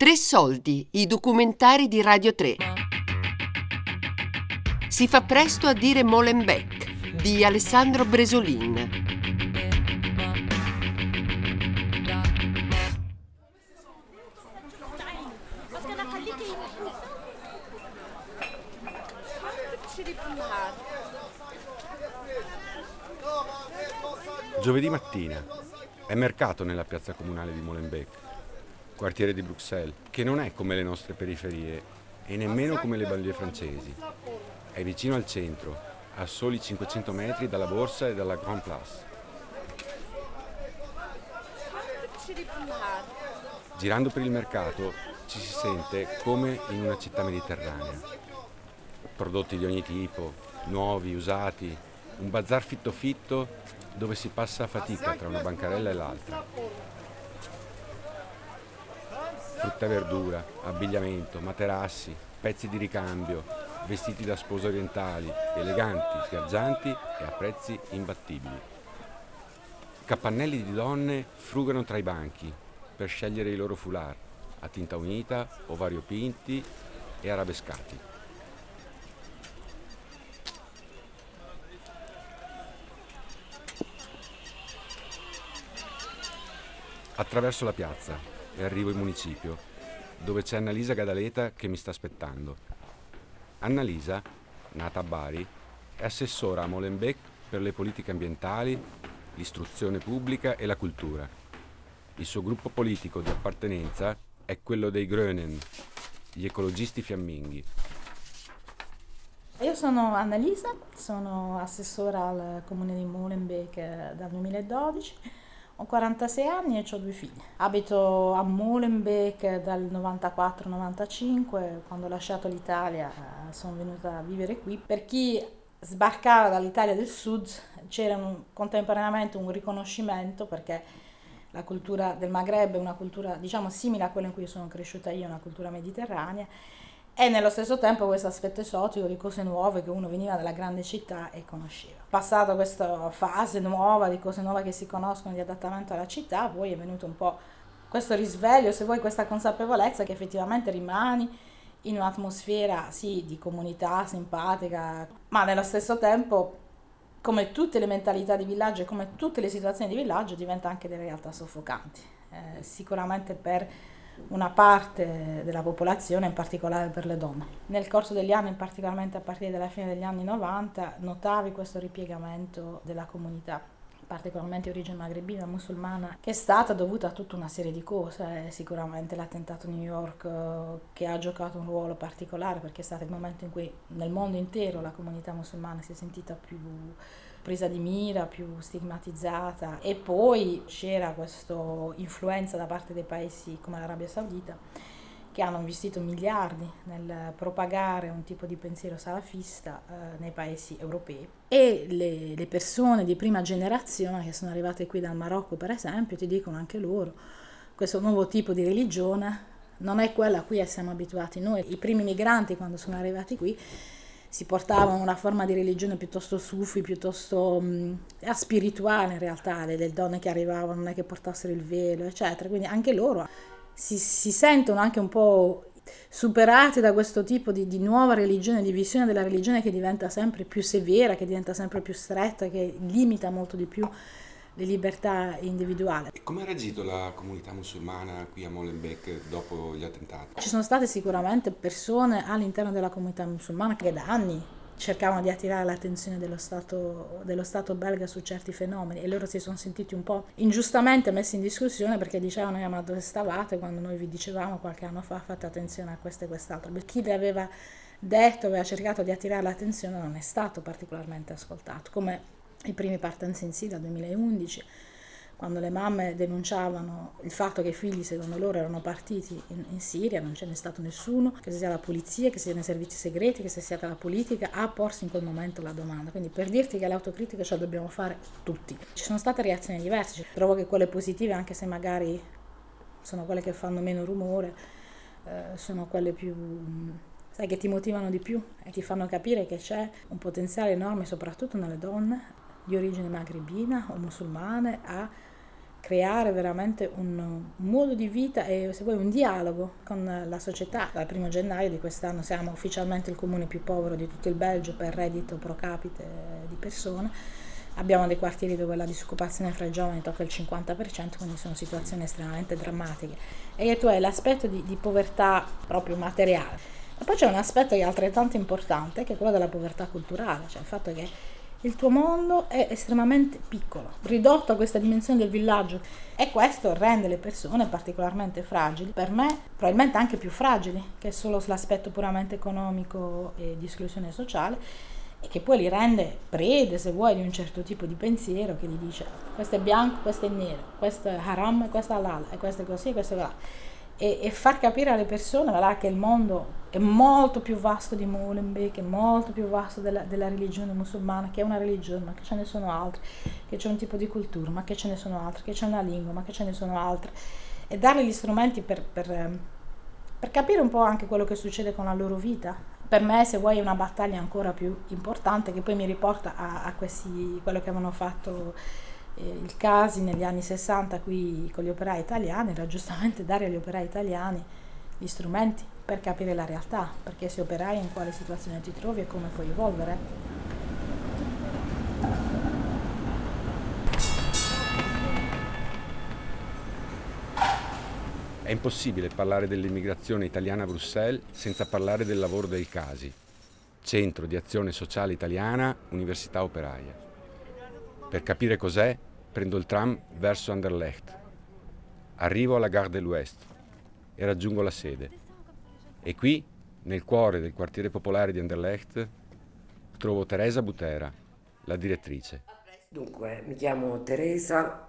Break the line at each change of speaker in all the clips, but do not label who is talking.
Tre soldi, i documentari di Radio 3. Si fa presto a dire Molenbeek di Alessandro Bresolin.
Giovedì mattina è mercato nella piazza comunale di Molenbeek, quartiere di Bruxelles, che non è come le nostre periferie e nemmeno come le banlieue francesi. È vicino al centro, a soli 500 metri dalla borsa e dalla Grand Place. Girando per il mercato ci si sente come in una città mediterranea. Prodotti di ogni tipo, nuovi, usati, un bazar fitto fitto dove si passa a fatica tra una bancarella e l'altra. Frutta e verdura, abbigliamento, materassi, pezzi di ricambio, vestiti da spose orientali, eleganti, sgargianti e a prezzi imbattibili. Capannelli di donne frugano tra i banchi per scegliere i loro foulard, a tinta unita o variopinti e arabescati. Attraverso la piazza e arrivo in municipio, dove c'è Annalisa Gadaleta che mi sta aspettando. Annalisa, nata a Bari, è assessora a Molenbeek per le politiche ambientali, l'istruzione pubblica e la cultura. Il suo gruppo politico di appartenenza è quello dei Grönen, gli ecologisti fiamminghi.
Io sono Annalisa, sono assessora al comune di Molenbeek eh, dal 2012 ho 46 anni e ho due figli. Abito a Molenbeek dal 94-95, quando ho lasciato l'Italia eh, sono venuta a vivere qui. Per chi sbarcava dall'Italia del Sud c'era un, contemporaneamente un riconoscimento perché la cultura del Maghreb è una cultura diciamo simile a quella in cui sono cresciuta io, una cultura mediterranea e nello stesso tempo questo aspetto esotico di cose nuove che uno veniva dalla grande città e conosceva. Passata questa fase nuova di cose nuove che si conoscono di adattamento alla città, poi è venuto un po' questo risveglio, se vuoi questa consapevolezza che effettivamente rimani in un'atmosfera sì di comunità simpatica, ma nello stesso tempo come tutte le mentalità di villaggio e come tutte le situazioni di villaggio diventa anche delle realtà soffocanti. Eh, sicuramente per una parte della popolazione, in particolare per le donne. Nel corso degli anni, particolarmente a partire dalla fine degli anni 90, notavi questo ripiegamento della comunità particolarmente di origine magrebina, musulmana, che è stata dovuta a tutta una serie di cose, sicuramente l'attentato a New York eh, che ha giocato un ruolo particolare perché è stato il momento in cui nel mondo intero la comunità musulmana si è sentita più presa di mira, più stigmatizzata. E poi c'era questa influenza da parte dei paesi come l'Arabia Saudita che hanno investito miliardi nel propagare un tipo di pensiero salafista eh, nei paesi europei. E le, le, persone di prima generazione che sono arrivate qui dal Marocco per esempio ti dicono anche loro questo nuovo tipo di religione non è quella a cui siamo abituati noi. I primi migranti quando sono arrivati qui si portavano una forma di religione piuttosto sufi, piuttosto mh, spirituale in realtà, le, le, donne che arrivavano non è che portassero il velo, eccetera. Quindi anche loro si, si sentono anche un po' superati da questo tipo di, di, nuova religione, di visione della religione che diventa sempre più severa, che diventa sempre più stretta, che limita molto di più le libertà individuali.
E come ha reagito la comunità musulmana qui a Molenbeek dopo gli attentati?
Ci sono state sicuramente persone all'interno della comunità musulmana che da anni cercavano di attirare l'attenzione dello Stato, dello Stato, belga su certi fenomeni e loro si sono sentiti un po' ingiustamente messi in discussione perché dicevano eh, ma dove stavate quando noi vi dicevamo qualche anno fa fate attenzione a questo e quest'altro. Chi le aveva detto, aveva cercato di attirare l'attenzione non è stato particolarmente ascoltato, come i primi partenze in Siria 2011, quando le mamme denunciavano il fatto che i figli secondo loro erano partiti in, in Siria, non ce n'è stato nessuno, che sia la polizia, che siano i servizi segreti, che sia stata la politica, a porsi in quel momento la domanda. Quindi per dirti che l'autocritica ce la dobbiamo fare tutti. Ci sono state reazioni diverse, trovo che quelle positive, anche se magari sono quelle che fanno meno rumore, eh, sono quelle più sai, che ti motivano di più e ti fanno capire che c'è un potenziale enorme soprattutto nelle donne di origine magrebina o musulmane a creare veramente un, modo di vita e se vuoi un dialogo con la società. Dal primo gennaio di quest'anno siamo ufficialmente il comune più povero di tutto il Belgio per reddito pro capite di persone. Abbiamo dei quartieri dove la disoccupazione fra i giovani tocca il 50%, quindi sono situazioni estremamente drammatiche. E tu hai l'aspetto di, di povertà proprio materiale. Ma poi c'è un aspetto che è altrettanto importante, che è quello della povertà culturale, cioè il fatto che il tuo mondo è estremamente piccolo, ridotto a questa dimensione del villaggio. E questo rende le persone particolarmente fragili, per me probabilmente anche più fragili che solo l'aspetto puramente economico e di esclusione sociale e che poi li rende prede, se vuoi, di un certo tipo di pensiero che gli dice questo è bianco, questo è nero, questo è haram, questo è halal, e questo è così, questo è là. E, e, far capire alle persone là, che il mondo è molto più vasto di Molenbeek, è molto più vasto della, della, religione musulmana, che è una religione, ma che ce ne sono altre, che c'è un tipo di cultura, ma che ce ne sono altre, che c'è una lingua, ma che ce ne sono altre, e dargli gli strumenti per, per, per capire un po' anche quello che succede con la loro vita. Per me, se vuoi, è una battaglia ancora più importante che poi mi riporta a, a questi, quello che avevano fatto eh, il Casi negli anni 60 qui con gli operai italiani era giustamente dare agli operai italiani gli strumenti per capire la realtà, perché se operai in quale situazione ti trovi e come puoi evolvere.
È impossibile parlare dell'immigrazione italiana a Bruxelles senza parlare del lavoro del Casi, Centro di Azione Sociale Italiana, Università Operaia. Per capire cos'è, prendo il tram verso Anderlecht. Arrivo alla Gare de l'Ouest e raggiungo la sede. E qui, nel cuore del quartiere popolare di Anderlecht, trovo Teresa Butera, la direttrice.
Dunque, mi chiamo Teresa,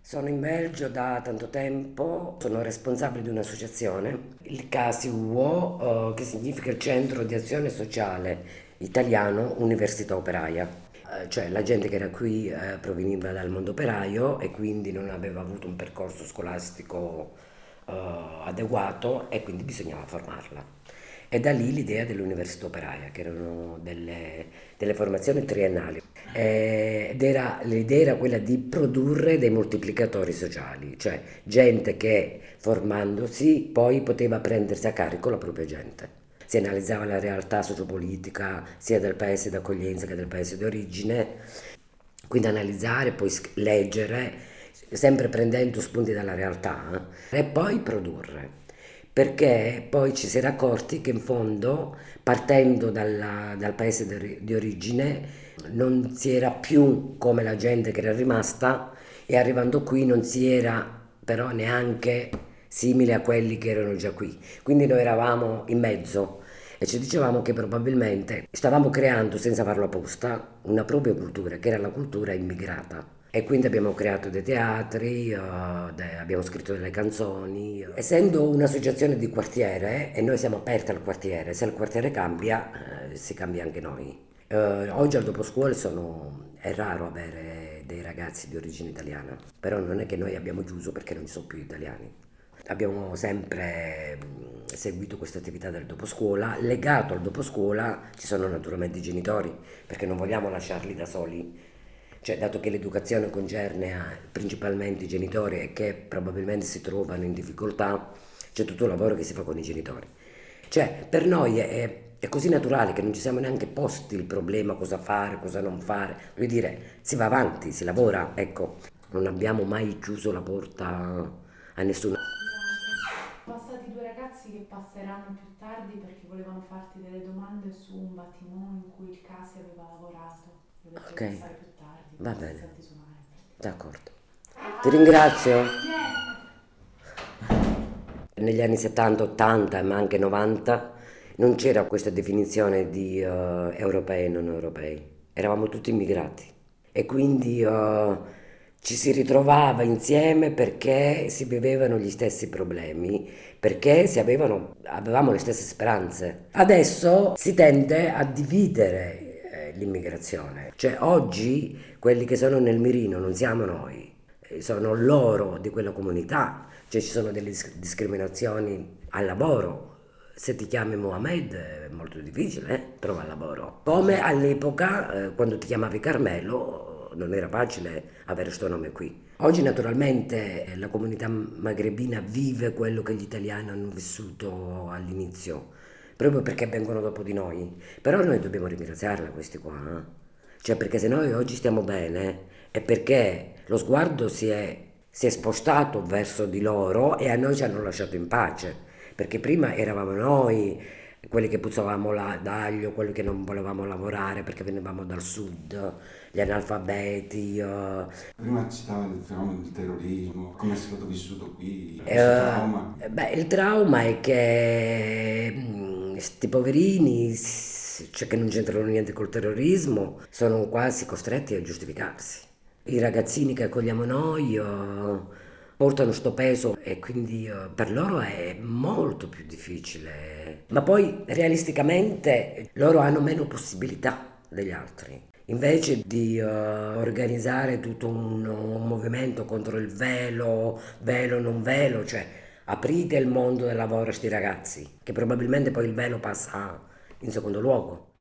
sono in Belgio da tanto tempo, sono responsabile di un'associazione, il CASIUO, eh, che significa il Centro di Azione Sociale Italiano Università Operaia. Eh, cioè la gente che era qui eh, proveniva dal mondo operaio e quindi non aveva avuto un percorso scolastico eh, adeguato e quindi bisognava formarla. E da lì l'idea dell'università operaia, che erano delle, delle formazioni triennali. ed era, l'idea era quella di produrre dei moltiplicatori sociali, cioè gente che formandosi poi poteva prendersi a carico la propria gente si analizzava la realtà sociopolitica sia del paese d'accoglienza che del paese d'origine, quindi analizzare, poi leggere, sempre prendendo spunti dalla realtà eh, e poi produrre. Perché poi ci si era accorti che in fondo, partendo dalla, dal paese di origine, non si era più come la gente che era rimasta e arrivando qui non si era però neanche simile a quelli che erano già qui. Quindi noi eravamo in mezzo e ci dicevamo che probabilmente stavamo creando, senza farlo apposta, una propria cultura, che era la cultura immigrata. E quindi abbiamo creato dei teatri, de, abbiamo scritto delle canzoni. Essendo un'associazione di quartiere, e noi siamo aperti al quartiere, se il quartiere cambia, uh, si cambia anche noi. Uh, oggi al dopo scuola è raro avere dei ragazzi di origine italiana, però non è che noi abbiamo chiuso perché non ci sono più italiani. Abbiamo sempre seguito questa attività del doposcuola. Legato al doposcuola ci sono naturalmente i genitori, perché non vogliamo lasciarli da soli. Cioè, dato che l'educazione concerne principalmente i genitori e che probabilmente si trovano in difficoltà, c'è tutto il lavoro che si fa con i genitori. Cioè, per noi è, è così naturale che non ci siamo neanche posti il problema cosa fare, cosa non fare. Voglio dire, si va avanti, si lavora, ecco. Non abbiamo mai chiuso la porta a nessuno
passati due ragazzi che passeranno più tardi perché volevano farti delle domande su un battimone in cui il Casi aveva lavorato.
Ok. Va bene. D'accordo. Ti ringrazio. Negli anni 70, 80 ma anche 90 non c'era questa definizione di uh, europei e non europei. Eravamo tutti immigrati e quindi uh, ci si ritrovava insieme perché si vivevano gli stessi problemi, perché avevano, avevamo le stesse speranze. Adesso si tende a dividere l'immigrazione, cioè oggi quelli che sono nel mirino non siamo noi, eh, sono loro di quella comunità, cioè ci sono delle discriminazioni al lavoro, se ti chiami Mohamed è molto difficile eh, trovare lavoro. Come all'epoca, eh, quando ti chiamavi Carmelo, non era facile avere questo nome qui. Oggi naturalmente la comunità magrebina vive quello che gli italiani hanno vissuto all'inizio, proprio perché vengono dopo di noi. Però noi dobbiamo ringraziarla questi qua. Eh? Cioè perché se noi oggi stiamo bene è perché lo sguardo si è, si è spostato verso di loro e a noi ci hanno lasciato in pace. Perché prima eravamo noi quelli che puzzavamo d'aglio, quelli che non volevamo lavorare perché venivamo dal sud, gli analfabeti. Uh...
Prima citava il fenomeno del terrorismo, come è stato vissuto qui?
Uh, trauma? Beh, il trauma è che questi mm, poverini, cioè che non c'entrano niente col terrorismo, sono quasi costretti a giustificarsi. I ragazzini che accogliamo noi... Uh, portano sto peso e quindi uh, per loro è molto più difficile. Ma poi realisticamente loro hanno meno possibilità degli altri. Invece di uh, organizzare tutto un, un, movimento contro il velo, velo non velo, cioè aprite il mondo del lavoro a questi ragazzi, che probabilmente poi il velo passa in secondo luogo.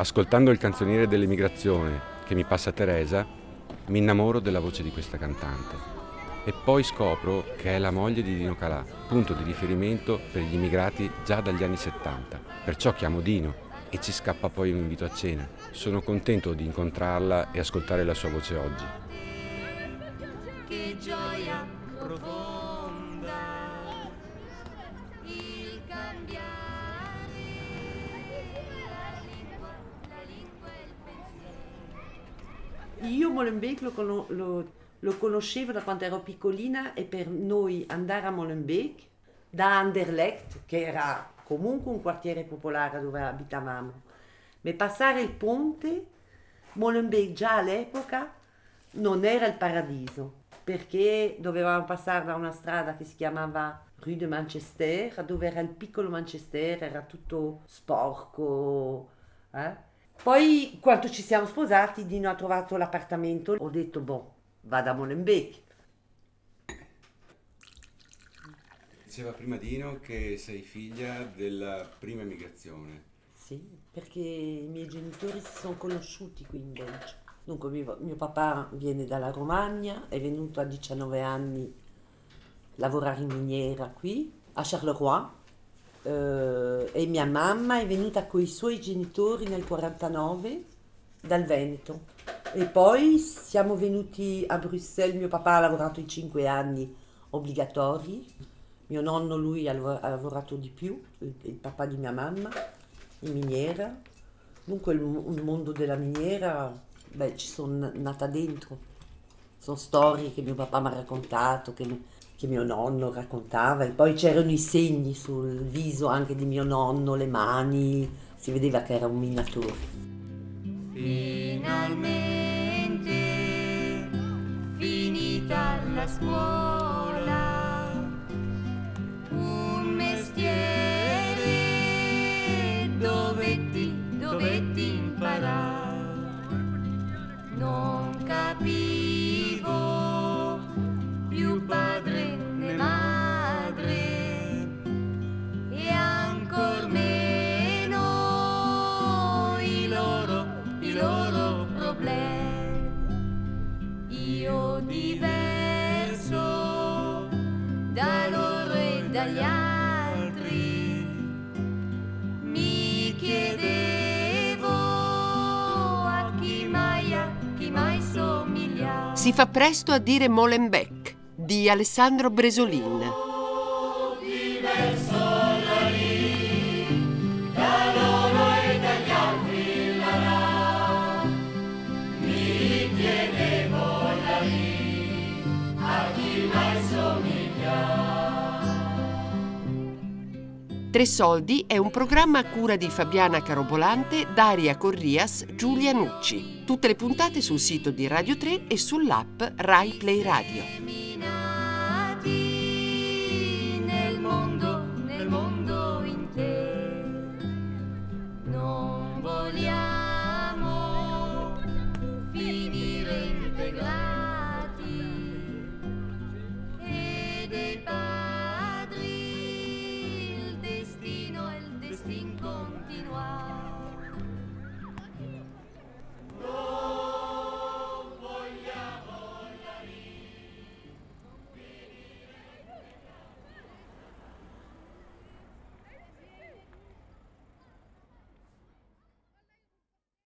Ascoltando il canzoniere dell'emigrazione che mi passa Teresa, mi innamoro della voce di questa cantante. E poi scopro che è la moglie di Dino Calà, punto di riferimento per gli immigrati già dagli anni 70. Perciò chiamo Dino e ci scappa poi un invito a cena. Sono contento di incontrarla e ascoltare la sua voce oggi. Che gioia profonda
Io Molenbeek lo, lo, lo, conoscevo da quando ero piccolina e per noi andare a Molenbeek da Anderlecht, che era comunque un quartiere popolare dove abitavamo, ma passare il ponte, Molenbeek già all'epoca non era il paradiso, perché dovevamo passare da una strada che si chiamava Rue de Manchester, dove era il piccolo Manchester, era tutto sporco. Eh? Poi quando ci siamo sposati, Dino ha trovato l'appartamento, ho detto, boh, vado a Molenbeek.
Diceva prima Dino che sei figlia della prima emigrazione.
Sì, perché i miei genitori si sono conosciuti qui in Belgio. Dunque mio, mio papà viene dalla Romagna, è venuto a 19 anni a lavorare in miniera qui, a Charleroi, eh, e mia mamma è venuta con i suoi genitori nel 49 dal Veneto. E poi siamo venuti a Bruxelles, mio papà ha lavorato i cinque anni obbligatori, mio nonno lui ha, lavorato di più, il, il, papà di mia mamma, in miniera, dunque il, il mondo della miniera, beh ci sono nata dentro, sono storie che mio papà mi ha raccontato, che che mio nonno raccontava e poi c'erano i segni sul viso anche di mio nonno, le mani, si vedeva che era un minatore.
Finalmente finita la scuola,
Si fa presto a dire Molenbeek di Alessandro Bresolin. Tre Soldi è un programma a cura di Fabiana Carobolante, Daria Corrias, Giulia Nucci. Tutte le puntate sul sito di Radio 3 e sull'app Rai Play Radio.